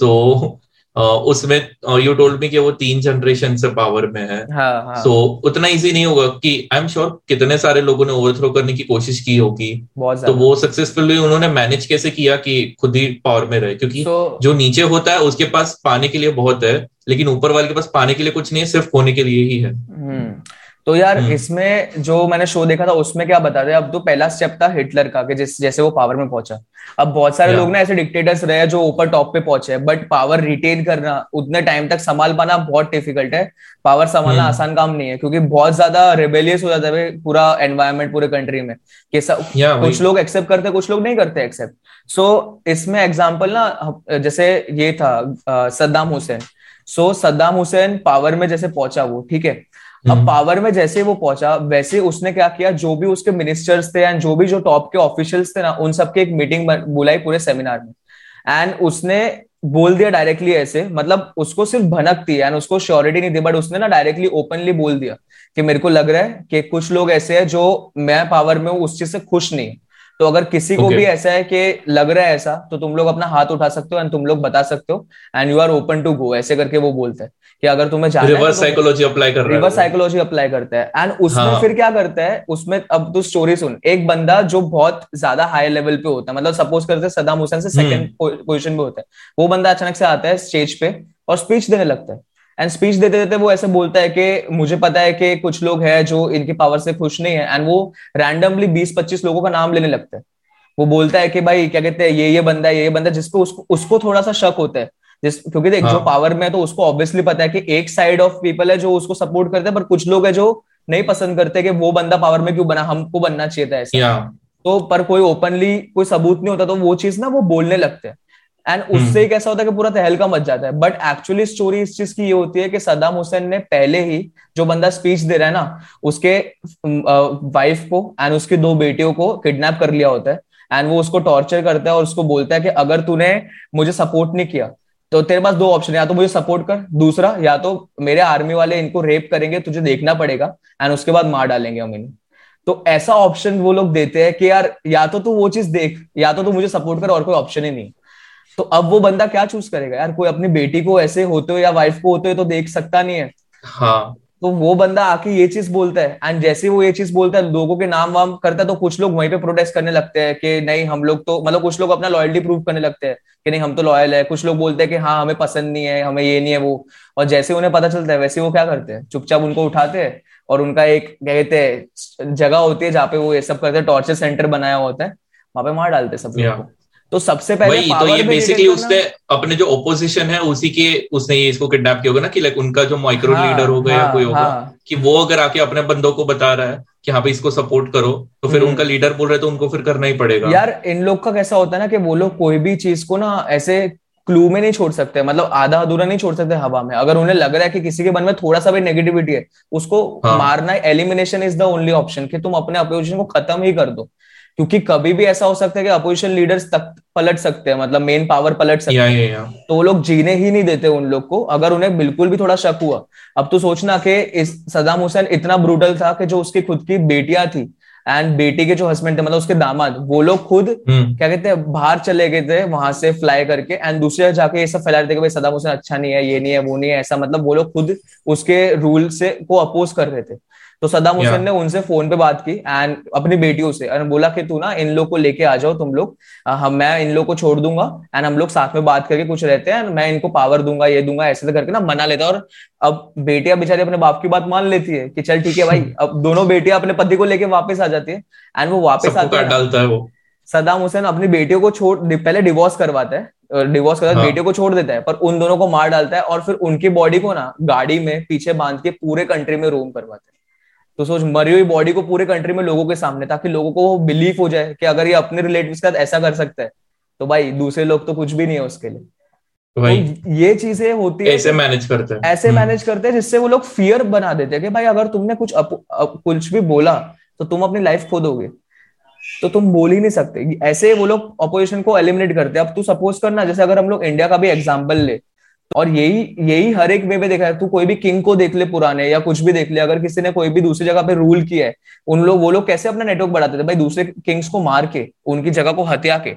तो उसमें यू टोल्ड मी कि वो तीन जनरेशन से पावर में है। सो हाँ, हाँ. so, उतना इजी नहीं होगा कि आई एम श्योर कितने सारे लोगों ने ओवरथ्रो करने की कोशिश की होगी। तो वो सक्सेसफुली उन्होंने मैनेज कैसे किया कि खुद ही पावर में रहे? क्योंकि so, जो नीचे होता है उसके पास पाने के लिए बहुत है लेकिन ऊपर वाले के पास पाने के लिए कुछ नहीं है सिर्फ़ होने के लिए ही है। हम्म। तो यार हम्म। इसमें जो मैंने शो देखा था उसमें क्या बता दे अब तो पहला स्टेप था हिटलर का कि जिस जैसे वो पावर में पहुँचा। अब बहुत सारे लोग ना ऐसे डिक्टेटर्स रहे जो ऊपर टॉप पे पहुँचे बट पावर रिटेन करना उतने टाइम तक संभाल पाना बहुत डिफ़िकल्ट है। पावर संभालना हम्म। आसान काम नहीं है क्योंकि बहुत ज़्यादा रेबेलियस हो जाता है पूरा एनवायरमेंट पूरे कंट्री में कि सब कुछ लोग एक्सेप्ट करते कुछ लोग नहीं करते एक्सेप्ट सो इसमें एग्ज़ाम्पल ना जैसे ये था Saddam Hussein. So Saddam Hussein power में जैसे पहुँचा वो ठीक है? अब पावर हम्म। में जैसे वो पहुँचा वैसे उसने क्या किया? जो भी उसके मिनिस्टर्स थे एंड जो भी जो टॉप के ऑफिशियल्स थे ना उन सबके एक मीटिंग बुलाई पूरे सेमिनार में। एंड उसने बोल दिया डायरेक्टली ऐसे मतलब उसको सिर्फ़ भनक थी एंड उसको श्योरिटी नहीं दी बट उसने ना डायरेक्टली ओपनली बोल दिया कि मेरे को लग रहा है कि कुछ लोग ऐसे हैं जो मैं पावर में हूँ उस चीज़ से खुश नहीं। तो अगर किसी को भी ऐसा है कि लग रहा है ऐसा तो तुम लोग अपना हाथ उठा सकते हो एंड तुम लोग बता सकते हो and you are open to go ऐसे करके वो बोलते हैं कि अगर तुम्हें जाना रिवर्स साइकोलॉजी अप्लाई कर रिवर्स साइकोलॉजी अप्लाई करता है। एंड उसमें हाँ. फिर क्या करता है उसमें अब तो स्टोरी सुन। एक बंदा जो बहुत ज़्यादा हाई लेवल पे होता है मतलब सपोज़ करते सदाम हुसैन से सेकंड पोजीशन हम्म। पे होता है। वो बंदा अचानक से आता है स्टेज पे और स्पीच देने लगता है। एंड स्पीच देते देते वो ऐसे बोलता है कि मुझे पता है कि कुछ लोग हैं जो इनके पावर से खुश नहीं है एंड वो रैंडमली बीस पच्चीस लोगों का नाम लेने लगता है। वो बोलता है कि भाई क्या कहते हैं ये ये बंदा है ये बंदा जिसको उसको उसको थोड़ा सा शक होता है। जिस क्योंकि देख हाँ. जो पावर में है तो उसको ऑब्वियसली पता है कि एक साइड ऑफ़ पीपल है जो उसको सपोर्ट करते हैं पर कुछ लोग है जो नहीं पसंद करते कि वो बंदा पावर में क्यों बना हमको बनना चाहिए था ऐसा। तो पर कोई ओपनली कोई सबूत नहीं होता तो वो चीज़ ना वो बोलने लगते हैं। And hmm. उससे ही कैसा होता है कि पूरा तहलका मच जाता है। बट एक्चुअली स्टोरी इस चीज़ की ये होती है कि सदाम हुसैन ने पहले ही जो बंदा स्पीच दे रहा है ना उसके वाइफ को एंड उसकी दो बेटियों को किडनैप कर लिया होता है। एंड वो उसको टॉर्चर करता है और उसको बोलता है कि अगर तूने मुझे सपोर्ट नहीं किया तो तेरे पास दो ऑप्शन है या तो मुझे सपोर्ट कर दूसरा या तो मेरे आर्मी वाले इनको रेप करेंगे तुझे देखना पड़ेगा एंड उसके बाद मार डालेंगे हम इन्हें। तो ऐसा ऑप्शन वो लोग देते हैं कि यार या तो तू वो चीज़ देख या तो तू मुझे सपोर्ट कर और कोई ऑप्शन ही नहीं। तो अब वो बंदा क्या चूज़ करेगा? यार कोई अपनी बेटी को ऐसे होते हो या वाइफ को होते हो तो देख सकता नहीं है। हाँ। तो वो बंदा आके ये चीज़ बोलता है। एंड जैसे वो ये चीज़ बोलता है लोगों के नाम वाम करता है तो कुछ लोग वहीं पे प्रोटेस्ट करने लगते हैं कि नहीं हम लोग तो मतलब कुछ लोग अपना लॉयल्टी प्रूव करने लगते हैं कि नहीं हम तो लॉयल है। कुछ लोग बोलते हैं कि हाँ हमें पसंद नहीं है हमें ये नहीं है वो। और जैसे उन्हें पता चलता है वैसे वो क्या करते हैं? चुपचाप उनको उठाते हैं और उनका एक कहते हैं जगह होती है जहाँ पे वो ये सब करते हैं टॉर्चर सेंटर बनाया होता है। वहाँ पे मार डालते सब लोग को। तो सबसे पहले वही तो ये बेसिकली उसने अपने जो ओपोजिशन है उसी के उसने ये इसको किडनैप किया होगा ना कि लाइक उनका जो माइक्रो हाँ, लीडर होगा हाँ, या कोई होगा हाँ, कि वो अगर आके अपने बंदों को बता रहा है कि हाँ भाई इसको सपोर्ट करो तो फिर हम्म। उनका लीडर बोल रहे तो उनको फिर करना ही पड़ेगा। यार इन लोग का कैसा होता है ना कि वो लोग कोई भी चीज़ को ना ऐसे क्लू में नहीं छोड़ सकते मतलब आधा अधूरा नहीं छोड़ सकते हवा में। अगर उन्हें लग रहा है कि किसी के मन में थोड़ा सा भी नेगेटिविटी है उसको हाँ. मारना elimination is the only option कि तुम अपने अपोजिशन को खत्म ही कर दो। क्योंकि कभी भी ऐसा हो सकता है कि अपोजिशन लीडर्स तक पलट सकते हैं मतलब मेन पावर पलट सकते हैं. तो वो लोग जीने ही नहीं देते उन लोग को अगर उन्हें बिल्कुल भी थोड़ा शक हुआ अब तो सोचना कि इस सदाम हुसैन इतना ब्रूटल था कि जो उसकी खुद की बेटियाँ थी एंड बेटी के जो हस्बैंड थे मतलब उसके दामाद वो लोग खुद हम्म। क्या कहते हैं बाहर चले गए थे वहाँ से फ्लाई करके एंड दूसरे जाके ये सब फैला रहे थे कि भाई सदाम हुसैन अच्छा नहीं है ये नहीं है वो नहीं है ऐसा मतलब वो लोग खुद उसके रूल से को अपोज कर रहे थे तो सदाम हुसैन ने उनसे फ़ोन पे बात की एंड अपनी बेटियों से और बोला कि तू ना इन लोग को लेके आ जाओ तुम लोग। हम मैं इन लोग को छोड़ दूँगा एंड हम लोग साथ में बात करके कुछ रहते हैं मैं इनको पावर दूँगा ये दूँगा ऐसे करके ना मना लेता और अब बेटियाँ बेचारी अपने बाप की बात मान लेती है कि चल ठीक है भाई अब दोनों बेटियाँ अपने पति को लेके वापस आ जाती है एंड वो वापस आती है। सदाम हुसैन अपनी बेटियों को छोड़ पहले डिवोर्स करवाता है डिवोर्स करता है हाँ. बेटियों को छोड़ देता है पर उन दोनों को मार डालता है और फिर उनकी बॉडी को ना गाड़ी में पीछे बाँध के पूरे कंट्री में रोम करवाता है। तो सोच मरी हुई बॉडी को पूरे कंट्री में लोगों के सामने ताकि लोगों को बिलीव हो जाए कि अगर ये अपने रिलेटिव के साथ ऐसा कर सकता है तो भाई दूसरे लोग तो कुछ भी नहीं है उसके लिए। तो ये चीज़ें होती है ऐसे मैनेज करते हैं। ऐसे मैनेज हम्म। करते हैं जिससे वो लोग फियर बना देते हैं कि भाई अगर तुमने कुछ अप, अप, कुछ भी बोला तो तुम अपनी लाइफ खो दोगे। तो तुम बोल ही नहीं सकते। ऐसे वो लोग अपोजिशन को एलिमिनेट करते हैं। अब तू सपोज़ करना जैसे अगर हम लोग इंडिया का भी एग्ज़ाम्पल ले और यही यही हर एक वे में देखा है तू कोई भी किंग को देख ले पुराने या कुछ भी देख ले अगर किसी ने कोई भी दूसरी जगह पे रूल किया है उन लोग वो लोग कैसे अपना नेटवर्क बढ़ाते थे? भाई दूसरे किंग्स को मार के उनकी जगह को हत्या के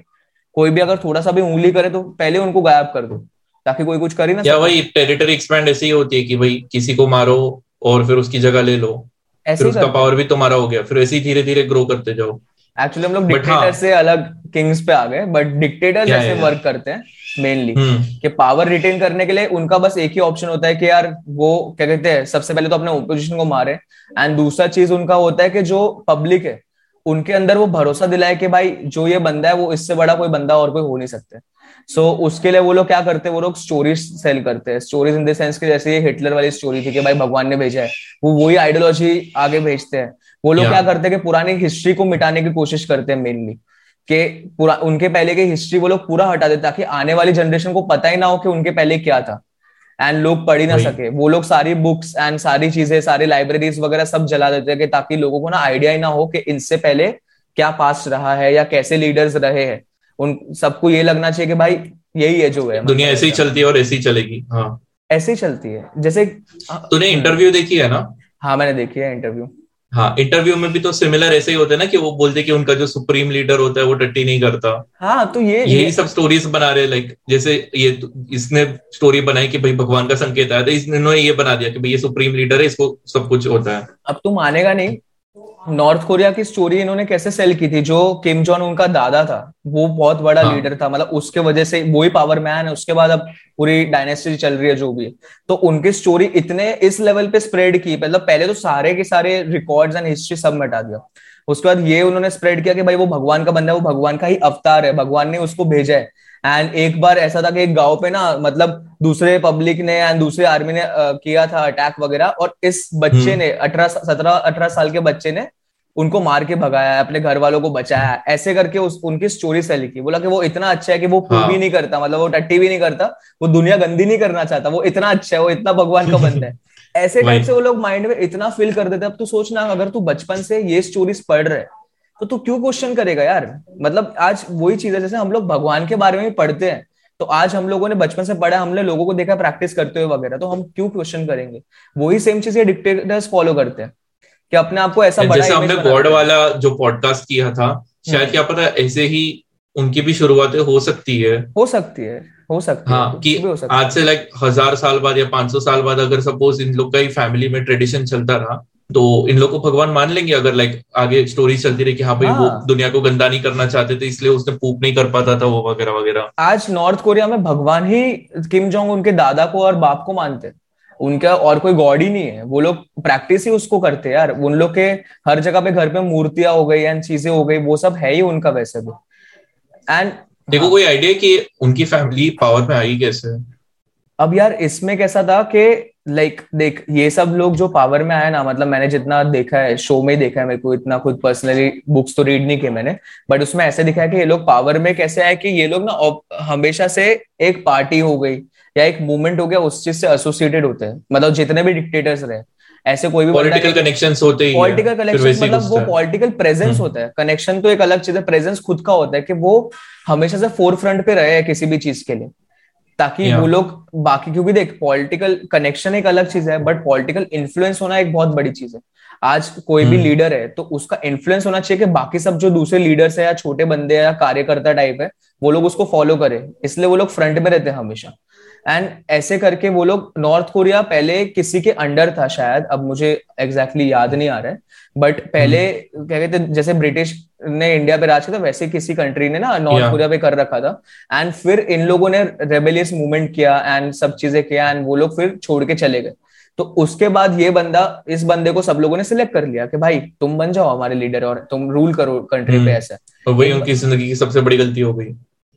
कोई भी अगर थोड़ा सा भी उंगली करे तो पहले उनको गायब कर दो ताकि कोई कुछ करे ना या वही टेरिटरी एक्सपेंड ऐसी होती है कि भाई किसी को मारो और फिर उसकी जगह ले लो फिर उसका पावर भी तुम्हारा हो गया फिर ऐसे ही धीरे धीरे ग्रो करते जाओ। एक्चुअली हम लोग डिक्टेटर हाँ, से अलग किंग्स पे आ गए बट डिक्टेटर ऐसे वर्क करते हैं मेनली हम्म। कि पावर रिटेन करने के लिए उनका बस एक ही ऑप्शन होता है कि यार वो क्या कहते हैं सबसे पहले तो अपने ओपोजिशन को मारे। एंड दूसरा चीज़ उनका होता है कि जो पब्लिक है उनके अंदर वो भरोसा दिलाए कि भाई जो ये बंदा है वो इससे बड़ा कोई बंदा और कोई हो नहीं सकते। सो so, उसके लिए वो लोग क्या करते हैं वो लोग स्टोरीज सेल करते हैं। स्टोरीज इन द सेंस कि जैसे ये हिटलर वाली स्टोरी थी कि भाई भगवान ने भेजा है। वो वही आइडियोलॉजी आगे भेजते हैं। वो लोग क्या करते हैं कि पुरानी हिस्ट्री को मिटाने की कोशिश करते हैं मेनली कि पूरा उनके पहले की हिस्ट्री वो लोग पूरा हटा देते ताकि आने वाली जनरेशन को पता ही ना हो कि उनके पहले क्या था। एंड लोग पढ़ ही ना सके। वो लोग सारी बुक्स एंड सारी चीज़ें सारी लाइब्रेरीज वगैरह सब जला देते हैं ताकि लोगों को ना आइडिया ही ना हो कि इनसे पहले क्या पास रहा है या कैसे लीडर्स रहे हैं। उन सबको ये लगना चाहिए कि भाई यही है जो है दुनिया ऐसे ही चलती है और ऐसे ही चलेगी। हाँ। ऐसे ही चलती है। जैसे तूने इंटरव्यू देखी है ना? हाँ मैंने देखी है इंटरव्यू हाँ इंटरव्यू में भी तो सिमिलर ऐसे ही होते हैं ना कि वो बोलते कि उनका जो सुप्रीम लीडर होता है वो टट्टी नहीं करता। हाँ तो ये यही सब स्टोरीज बना रहे लाइक जैसे ये इसने स्टोरी बनाई कि भाई भगवान का संकेत आया तो इन्होंने ये बना दिया कि भाई ये सुप्रीम लीडर है इसको सब कुछ होता है। अब तू मानेगा नहीं नॉर्थ कोरिया की स्टोरी इन्होंने कैसे सेल की थी? जो किम जॉन उनका दादा था वो बहुत बड़ा हाँ. लीडर था। मतलब उसके वजह से वो ही पावर मैन है उसके बाद अब पूरी डायनेस्टी चल रही है जो भी तो उनकी स्टोरी इतने इस लेवल पे स्प्रेड की मतलब पहले तो सारे के सारे रिकॉर्ड्स एंड हिस्ट्री सब मिटा दिया। उसके बाद ये उन्होंने स्प्रेड किया कि भाई वो भगवान का बंदा है वो भगवान का ही अवतार है भगवान ने उसको भेजा है। एंड एक बार ऐसा था कि एक गाँव पे ना मतलब दूसरे पब्लिक ने एंड दूसरे आर्मी ने किया था अटैक वगैरह और इस बच्चे हम्म। ने अठारह सत्रह अठारह साल के बच्चे ने उनको मार के भगाया है अपने घर वालों को बचाया है ऐसे करके उस उनकी स्टोरी सेल की बोला कि वो इतना अच्छा है कि वो हाँ. भी नहीं करता मतलब वो टट्टी भी नहीं करता वो दुनिया गंदी नहीं करना चाहता वो इतना अच्छा है वो इतना भगवान का बंदा है। [laughs] ऐसे टाइप से वो लोग माइंड में इतना फील कर देते अब तू सोचना अगर तू बचपन से ये स्टोरीज पढ़ रहे तो तू क्यों क्वेश्चन करेगा यार? मतलब आज वही चीज़ है जैसे हम लोग भगवान के बारे में भी पढ़ते हैं तो आज हम लोगों ने बचपन से पढ़ा हमने लोगों को देखा प्रैक्टिस करते हुए वगैरह तो हम क्यों क्वेश्चन करेंगे? वही सेम चीज़ ये डिक्टेटर्स फॉलो करते हैं। कि अपने आप को ऐसा बड़ा जैसे हमने गॉड वाला जो पॉडकास्ट किया था शायद हम्म। क्या पता ऐसे ही उनकी भी शुरुआतें हो सकती है। हो सकती है हो सकती हाँ, है कि आज से लाइक हज़ार साल बाद या पाँच सौ साल बाद अगर सपोज़ इन लोग का ही फैमिली में ट्रेडिशन चलता रहा तो इन लोग को भगवान मान लेंगे अगर लाइक आगे स्टोरी चलती रही कि हाँ भाई हाँ. वो दुनिया को गंदा नहीं करना चाहते थे इसलिए उसने पूप नहीं कर पाता था वो वगैरह वगैरह। आज नॉर्थ कोरिया में भगवान ही किम जोंग उनके दादा को और बाप को मानते उनका और कोई गॉड ही नहीं है। वो लोग प्रैक्टिस ही उसको करते हैं यार। उन लोग के हर जगह पे घर पे मूर्तियाँ हो गई एंड चीज़ें हो गई वो सब है ही उनका वैसे भी। एंड देखो हाँ, कोई आइडिया कि उनकी फैमिली पावर में आई कैसे? अब यार इसमें कैसा था कि लाइक देख ये सब लोग जो पावर में आया ना मतलब मैंने जितना देखा है शो में देखा है मेरे को इतना खुद पर्सनली बुक्स तो रीड नहीं किए मैंने बट उसमें ऐसे दिखा है कि ये लोग पावर में कैसे आए कि ये लोग ना हमेशा से एक पार्टी हो गई। या एक मूवमेंट हो गया उस चीज़ से एसोसिएटेड होते हैं। मतलब जितने भी डिक्टेटर्स रहे ऐसे कोई भी पॉलिटिकल कनेक्शन होते ही पॉलिटिकल कनेक्शन मतलब वो पॉलिटिकल प्रेजेंस हम्म। होता है। कनेक्शन तो एक अलग चीज़ है प्रेजेंस खुद का होता है कि वो हमेशा से फोर फ्रंट पे रहे किसी भी चीज़ के लिए। ताकि वो लोग बाकी क्योंकि देख पॉलिटिकल कनेक्शन एक अलग चीज़ है बट पॉलिटिकल इन्फ्लुएंस होना एक बहुत बड़ी चीज़ है। आज कोई भी लीडर हम्म। है तो उसका इन्फ्लुएंस होना चाहिए कि बाकी सब जो दूसरे लीडर्स है या छोटे बंदे या कार्यकर्ता टाइप है वो लोग उसको फॉलो करें। इसलिए वो लोग फ्रंट में रहते हैं हमेशा। एंड ऐसे करके वो लोग नॉर्थ कोरिया पहले किसी के अंडर था शायद अब मुझे एग्जैक्टली exactly याद नहीं आ रहा है। बट पहले हम्म। क्या कहते जैसे ब्रिटिश ने इंडिया पे राज किया था वैसे किसी कंट्री ने ना नॉर्थ कोरिया पे कर रखा था। एंड फिर इन लोगों ने रेबेलियस मूवमेंट किया एंड सब चीज़ें किया एंड वो लोग फिर छोड़ के चले गए। तो उसके बाद ये बंदा इस बंदे को सब लोगों ने सिलेक्ट कर लिया कि भाई तुम बन जाओ हमारे लीडर और तुम रूल करो कंट्री पे हम्म। ऐसा। तो वही उनकी ज़िंदगी की सबसे बड़ी गलती हो गई।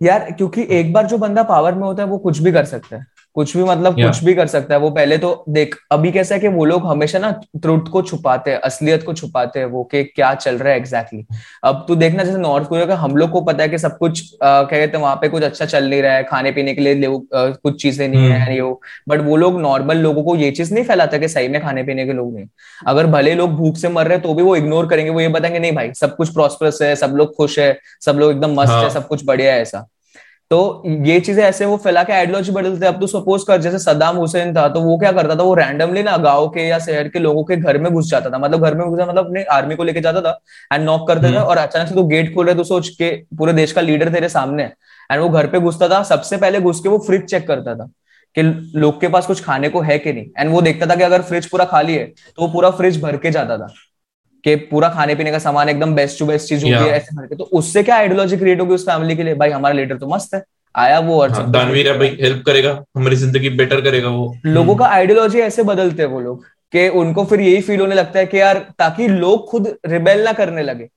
यार, क्योंकि एक बार जो बंदा पावर में होता है, वो कुछ भी कर सकता है। कुछ भी मतलब yeah. कुछ भी कर सकता है वो पहले तो देख अभी कैसा है कि वो लोग हमेशा ना ट्रुथ को छुपाते हैं असलियत को छुपाते हैं वो कि क्या चल रहा है एग्जैक्टली exactly. अब तू देखना जैसे नॉर्थ कोरिया का हम लोग को पता है कि सब कुछ क्या कहते हैं वहाँ पे कुछ अच्छा चल नहीं रहा है खाने पीने के लिए आ, कुछ चीज़ें नहीं hmm. है वो बट वो लोग नॉर्मल लोगों को ये चीज़ नहीं फैलाता कि सही में खाने पीने के लोग नहीं अगर भले लोग भूख से मर रहे तो भी वो इग्नोर करेंगे वो ये बताएँगे नहीं भाई सब कुछ प्रॉस्परस है सब लोग खुश है सब लोग एकदम मस्त हाँ. है सब कुछ बढ़िया है ऐसा तो ये चीज़ें ऐसे वो फैला के आइडियोलॉजी बदलते अब तो सपोज़ कर जैसे सदाम हुसैन था तो वो क्या करता था? वो रैंडमली ना गाँव के या शहर के लोगों के घर में घुस जाता था। मतलब घर में घुसा मतलब अपने आर्मी को लेके जाता था एंड नॉक करते थे। और अचानक से तो गेट खोल रहे तो सोच के पूरे देश का लीडर तेरे सामने एंड वो घर पे घुसता था सबसे पहले घुस के वो फ्रिज चेक करता था कि लोग के पास कुछ खाने को है कि नहीं। एंड वो देखता था कि अगर फ्रिज पूरा खाली है तो वो पूरा फ्रिज भर के जाता था। कि पूरा खाने पीने का सामान एकदम बेस्ट टू बेस्ट चीज़ होती है ऐसे करके। तो उससे क्या आइडियोलॉजी क्रिएट होगी उस फैमिली के लिए? भाई हमारा लीडर तो मस्त है। आया वो और हाँ, दानवीर है भाई हेल्प करेगा। हमारी ज़िंदगी बेटर करेगा वो। लोगों का आइडियोलॉजी ऐसे बदलते हैं वो लोग कि उनको फिर यही फील होने लगता है कि यार ताकि लोग खुद रिबेल ना करने लगे।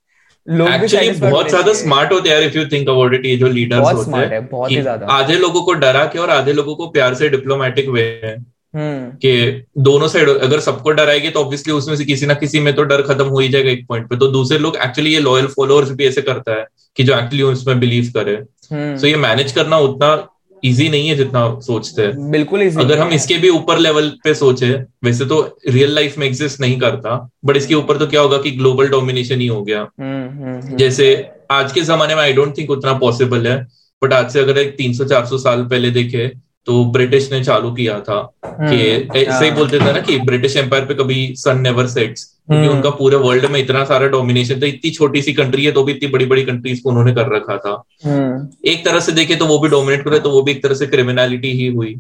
लोग एक्चुअली बहुत ज़्यादा स्मार्ट होते हैं if you think about it ये जो लीडर्स होते हैं बहुत ही ज़्यादा। आधे लोगों को डरा के और आधे लोगों को प्यार से डिप्लोमेटिक वे है। हम्म कि दोनों साइड अगर सबको डराएगी तो ऑब्वियसली उसमें से किसी ना किसी में तो डर खत्म हो ही जाएगा एक पॉइंट पे। तो दूसरे लोग एक्चुअली ये लॉयल फॉलोअर्स भी ऐसे करता है कि जो एक्चुअली उसमें बिलीव करे। हम्म। सो ये मैनेज करना उतना इजी नहीं है जितना सोचते हैं। बिल्कुल easy अगर हम इसके भी ऊपर लेवल पे सोचे वैसे तो रियल लाइफ में एग्जिस्ट नहीं करता बट इसके ऊपर तो क्या होगा कि ग्लोबल डोमिनेशन ही हो गया। हम्म हम्म हम्म। जैसे आज के जमाने में आई डोंट थिंक उतना पॉसिबल है बट आज से अगर एक 300-400 साल पहले देखे तो ब्रिटिश ने चालू किया था कि हम्म, ऐसे ही हाँ। बोलते थे ना कि ब्रिटिश एम्पायर पे कभी सन नेवर सेट्स क्योंकि हम्म। उनका पूरे वर्ल्ड में इतना सारा डोमिनेशन था इतनी छोटी सी कंट्री है तो भी इतनी बड़ी बड़ी कंट्रीज़ को उन्होंने कर रखा था हम्म एक तरह से देखे तो वो भी डोमिनेट करे तो वो भी एक तरह से क्रिमिनलिटी ही हुई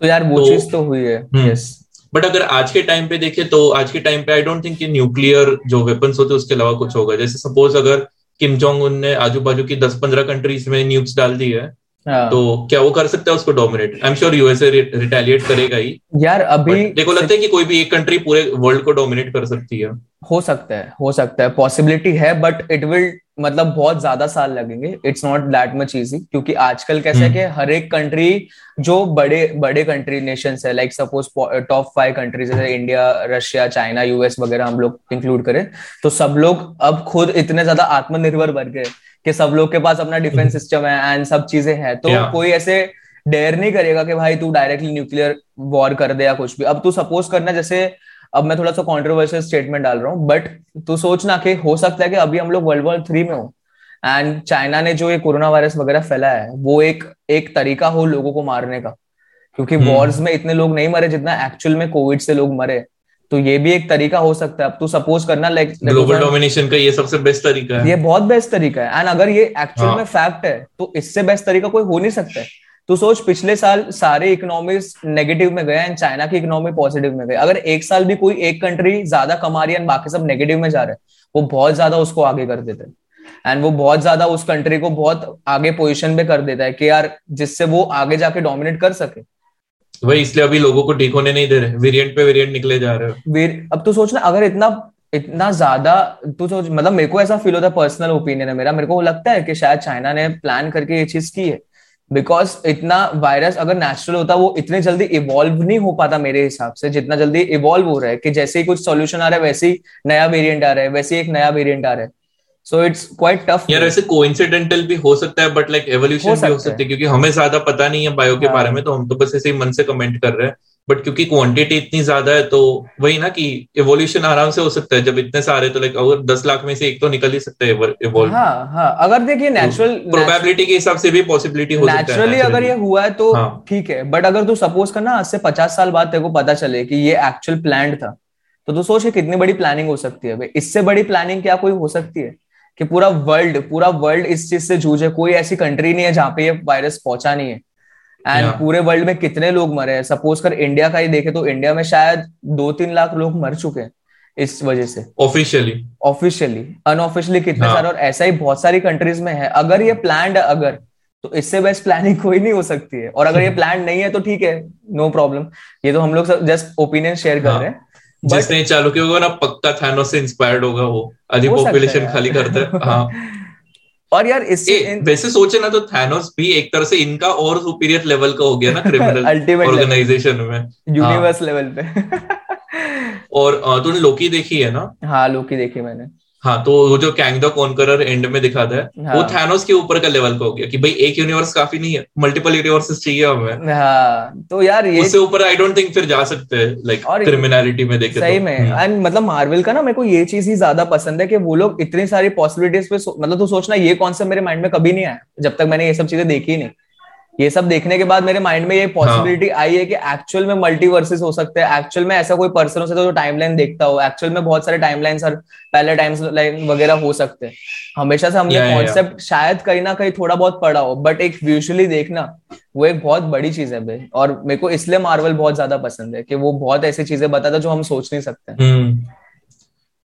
तो यार वो तो- चीज़ तो हुई है। यस बट अगर आज के टाइम पे देखे तो आज के टाइम पे आई डोंट थिंक कि न्यूक्लियर जो वेपन्स होते उसके अलावा कुछ होगा जैसे सपोज़ अगर किम जोंग उन ने आजू बाजू की दस पंद्रह कंट्रीज़ में न्यूक्स डाल दी हाँ। तो क्या वो कर सकता है उसको dominate I am sure USA retaliate करेगा ही। यार अभी देखो लगता है कि कोई भी एक कंट्री पूरे वर्ल्ड को डोमिनेट कर सकती है। हो सकता है हो सकता है पॉसिबिलिटी है बट इट विल मतलब बहुत ज़्यादा साल लगेंगे it's not that much easy क्योंकि आजकल कैसा है हम्म। कि हर एक कंट्री जो बड़े बड़े कंट्री नेशन है like suppose top five countries जैसे इंडिया रशिया चाइना यूएस वगैरह हम लोग इंक्लूड करें तो सब लोग अब खुद इतने ज़्यादा आत्मनिर्भर बन गए कि सब लोग के पास अपना डिफेंस सिस्टम है एंड सब चीज़ें हैं तो Yeah. कोई ऐसे डेयर नहीं करेगा कि भाई तू डायरेक्टली न्यूक्लियर वॉर कर दे या कुछ भी अब तू सपोज़ करना जैसे अब मैं थोड़ा सा कॉन्ट्रोवर्शियल स्टेटमेंट डाल रहा हूँ बट तू सोचना कि हो सकता है कि अभी हम लोग वर्ल्ड वॉर थ्री में हो एंड चाइना ने जो ये कोरोना वायरस वगैरह फैलाया है वो एक एक तरीका हो लोगों को मारने का। क्योंकि हम्म। वॉर्स में इतने लोग नहीं मरे जितना एक्चुअल में कोविड से लोग मरे। तो ये भी एक तरीका हो सकता है। अब तू सपोज़ करना लाइक ग्लोबल डोमिनेशन का ये सबसे बेस्ट तरीका है। ये बहुत बेस्ट तरीका है। एंड अगर ये एक्चुअल हाँ। में फैक्ट है तो इससे बेस्ट तरीका कोई हो नहीं सकता है। तू सोच पिछले साल सारे इकोनॉमीज नेगेटिव में गए एंड चाइना की इकोनॉमी पॉजिटिव में गए। अगर एक साल भी कोई एक कंट्री ज़्यादा कमा रही है बाकी सब नेगेटिव में जा रहे हैं वो बहुत ज़्यादा उसको आगे कर देते हैं। एंड वो बहुत ज़्यादा उस कंट्री को बहुत आगे पोजिशन पे कर देता है कि यार जिससे वो आगे जाके डोमिनेट कर सके। वही इसलिए अभी लोगों को ठीक होने नहीं दे रहे। वेरिएंट पे वेरिएंट निकले जा रहे हो। अब तो सोचना अगर इतना इतना ज़्यादा तू सोच मतलब मेरे को ऐसा फील होता है पर्सनल ओपिनियन है मेरा। मेरे को लगता है कि शायद चाइना ने प्लान करके ये चीज़ की है। बिकॉज़ इतना वायरस अगर नेचुरल होता वो इतने जल्दी इवॉल्व नहीं हो पाता मेरे हिसाब से जितना जल्दी इवॉल्व हो रहा है कि जैसे ही कुछ सोल्यूशन आ रहा है वैसे ही नया वेरियंट आ रहा है वैसे ही एक नया वेरियंट आ रहा है। सो इट्स क्वाइट टफ यार वैसे कोइंसिडेंटल भी हो सकता है बट लाइक एवोल्यूशन भी हो सकती है। क्योंकि हमें ज़्यादा पता नहीं है बायो के हाँ। बारे में तो हम तो बस ऐसे ही मन से कमेंट कर रहे हैं। बट क्योंकि क्वांटिटी इतनी ज़्यादा है तो वही ना कि एवोल्यूशन आराम से हो सकता है। जब इतने सारे तो लाइक अगर दस लाख में से एक तो निकल ही सकता है इवॉल्व हाँ हाँ। अगर देखिए नेचुरल प्रोबेबिलिटी के हिसाब से भी पॉसिबिलिटी हो सकता है। नेचुरली अगर ये हुआ है तो ठीक हाँ। ठीक है। बट अगर तू सपोज़ करना आज से पचास साल बाद तेरे को पता चले कि ये एक्चुअल प्लान था तो तू सोच कितनी बड़ी प्लानिंग हो सकती है। इससे बड़ी प्लानिंग क्या कोई हो सकती है? कि पूरा वर्ल्ड पूरा वर्ल्ड इस चीज़ से जूझे। कोई ऐसी कंट्री नहीं है जहाँ पे ये वायरस पहुँचा नहीं है। And Yeah. पूरे वर्ल्ड में कितने लोग मरे हैं? सपोज़ कर इंडिया का ही देखे तो इंडिया में शायद दो तीन लाख लोग मर चुके हैं इस वजह से। ऑफिशियली ऑफिशियली अनऑफिशियली कितने हाँ। सारे और ऐसा ही बहुत सारी कंट्रीज़ में है। अगर ये प्लान अगर तो इससे बेस्ट प्लानिंग कोई नहीं हो सकती है। और अगर ये [laughs] प्लान नहीं है तो ठीक है नो प्रॉब्लम ये तो हम लोग जस्ट ओपिनियन शेयर कर हाँ। रहे हैं। जिसने चालू किया होगा ना पक्का थैनोस से इंस्पायर्ड होगा वो। आधी पॉपुलेशन खाली करता है। [laughs] हाँ। और यार इससे ए, वैसे सोचे ना तो थैनोस भी एक तरह से इनका और सुपीरियर लेवल का हो गया ना [laughs] क्रिमिनल ऑर्गेनाइजेशन में। यूनिवर्स लेवल पे। [laughs] और तुमने तूने लोकी देखी है ना? हाँ लोकी देखी मैंने। हाँ तो वो जो कैंग द कॉन्करर एंड में दिखाता है हाँ। वो थैनोस के ऊपर का लेवल का हो गया कि भाई एक यूनिवर्स काफ़ी नहीं है मल्टीपल यूनिवर्सेस चाहिए हमें हाँ तो यार ये उससे ऊपर आई डोंट थिंक फिर जा सकते हैं लाइक क्रिमिनलिटी में देखे सही तो में हम्म। एंड मतलब मार्वल का ना मेरे को ये चीज़ ही ज़्यादा पसंद है कि वो लोग इतनी सारी पॉसिबिलिटीज पे मतलब तू सोचना ये कॉन्सेप्ट मेरे माइंड में कभी नहीं आया जब तक मैंने ये सब चीज़ें देखी नहीं ये सब देखने के बाद मेरे माइंड में ये पॉसिबिलिटी आई है कि एक्चुअल में मल्टीवर्सेस हो सकते हैं। एक्चुअल में ऐसा कोई पर्सन हो सकता है जो टाइमलाइन देखता हो। एक्चुअल में बहुत सारे टाइमलाइंस और पहले टाइमलाइन वगैरह हो सकते हैं। हमेशा से हमने. कॉन्सेप्ट शायद कहीं ना कहीं थोड़ा बहुत पढ़ा हो बट एक विजुअली देखना वो एक बहुत बड़ी चीज़ है भाई। और मेरे को इसलिए मार्वल बहुत ज़्यादा पसंद है कि वो बहुत ऐसी चीज़ें बताता है जो हम सोच नहीं सकते। हम्म।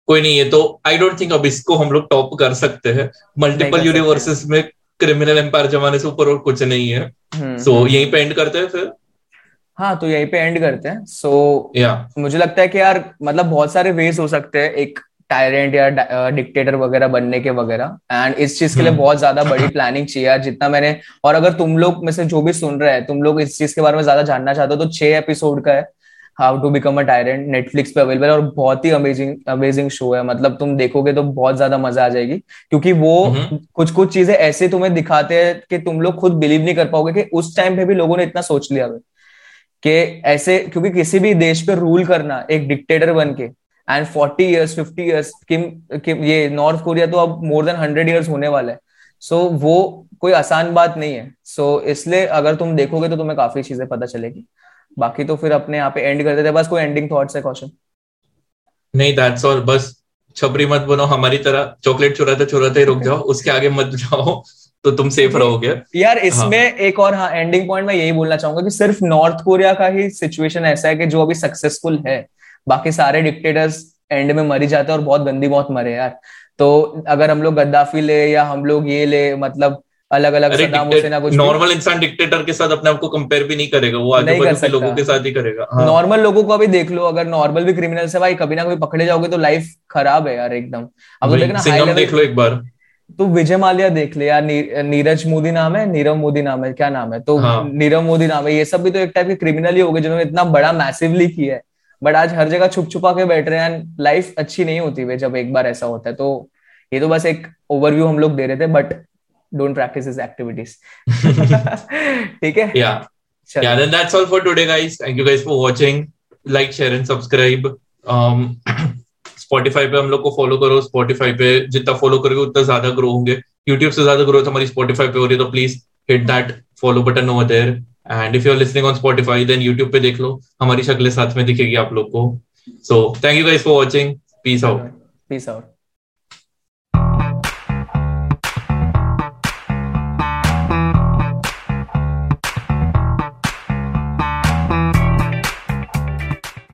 कोई नहीं है तो आई डोंट थिंक अब इसको हम लोग टॉप कर सकते हैं। मल्टीपल यूनिवर्सेस में क्रिमिनल एम्पायर जमाने से ऊपर और कुछ नहीं है सो हम्म, so, हम्म। यहीं पे एंड करते हैं फिर हाँ तो यहीं पे एंड करते हैं सो so, yeah. मुझे लगता है कि यार मतलब बहुत सारे वेज हो सकते हैं एक टायरेंट या डिक्टेटर वगैरह बनने के वगैरह एंड इस चीज़ के लिए हम्म। बहुत ज़्यादा बड़ी प्लानिंग चाहिए यार जितना मैंने और अगर तुम लोग में से जो भी सुन रहे हैं तुम लोग इस चीज़ के बारे में ज़्यादा जानना चाहते हो तो छह एपिसोड का है how to become a tyrant Netflix पे अवेलेबल और बहुत ही अमेजिंग अमेजिंग शो है। मतलब तुम देखोगे तो बहुत ज़्यादा मज़ा आ जाएगी। क्योंकि वो हम्म। कुछ कुछ चीज़ें ऐसे तुम्हें दिखाते हैं कि तुम लोग खुद बिलीव नहीं कर पाओगे कि उस टाइम पे भी लोगों ने इतना सोच लिया है कि ऐसे क्योंकि किसी भी देश पे रूल करना एक डिक्टेटर बन के and forty years fifty years Kim Kim ये नॉर्थ कोरिया तो अब मोर देन हंड्रेड ईयर्स होने वाला है। सो so, वो कोई आसान बात नहीं है। सो so, इसलिए अगर तुम देखोगे तो तुम्हें काफ़ी चीज़ें पता चलेगी। बाकी तो फिर अपने यहाँ पे एंड कर देते बस कोई एंडिंग थॉट्स है क्वेश्चन नहीं दैट्स ऑल बस छपरी मत बनो हमारी तरह चॉकलेट चुराते चुराते रुक जाओ उसके आगे मत जाओ तो तुम सेफ़ रहोगे। यार इसमें हाँ. एक और हाँ एंडिंग पॉइंट मैं यही बोलना चाहूँगा कि सिर्फ़ नॉर्थ कोरिया का ही सिचुएशन ऐसा है कि जो अभी सक्सेसफुल है। बाकी सारे डिक्टेटर्स एंड में मरी जाते हैं और बहुत गंदी बहुत मरे यार। तो अगर हम लोग गद्दाफी ले या हम लोग ये ले मतलब अलग अलग सदाम हुसैन कुछ नॉर्मल इंसान डिक्टेटर के साथ अपने आप को कंपेयर भी नहीं करेगा। वो आगे बढ़ के लोगों के साथ ही करेगा। हाँ। नॉर्मल लोगों को अभी देख लो अगर नॉर्मल भी क्रिमिनल से भाई कभी ना कभी पकड़े जाओगे तो लाइफ खराब है यार एकदम। अब तो देखना हाई लेवल देख लो एक बार। तो विजय माल्या देख ले यार नीरज मोदी नाम है नीरव मोदी नाम है क्या नाम है? तो हाँ. नीरव मोदी नाम है ये सब भी तो एक टाइप के क्रिमिनल ही हो गए जिन्होंने इतना बड़ा मैसिवली किया है। बट आज हर जगह छुप छुपा के बैठ रहे हैं लाइफ अच्छी नहीं होती है जब एक बार ऐसा होता है। तो ये तो बस एक ओवरव्यू हम लोग दे रहे थे but don't practise this activities ठीक है? या yeah then that's all for today guys. Thank you guys for watching. Like share and subscribe. Um [clears throat] Spotify पे हम लोग को फॉलो करो। स्पॉटिफाई पे जितना फॉलो करोगे उतना ज़्यादा ग्रो होंगे। यूट्यूब से ज़्यादा ग्रोथ हमारी स्पॉटिफाई पे हो रही है तो please hit that follow button over there and if you are listening on Spotify then YouTube पे देख लो। हमारी शक्लें साथ में दिखेगी आप लोग को। So thank you guys for watching peace out peace out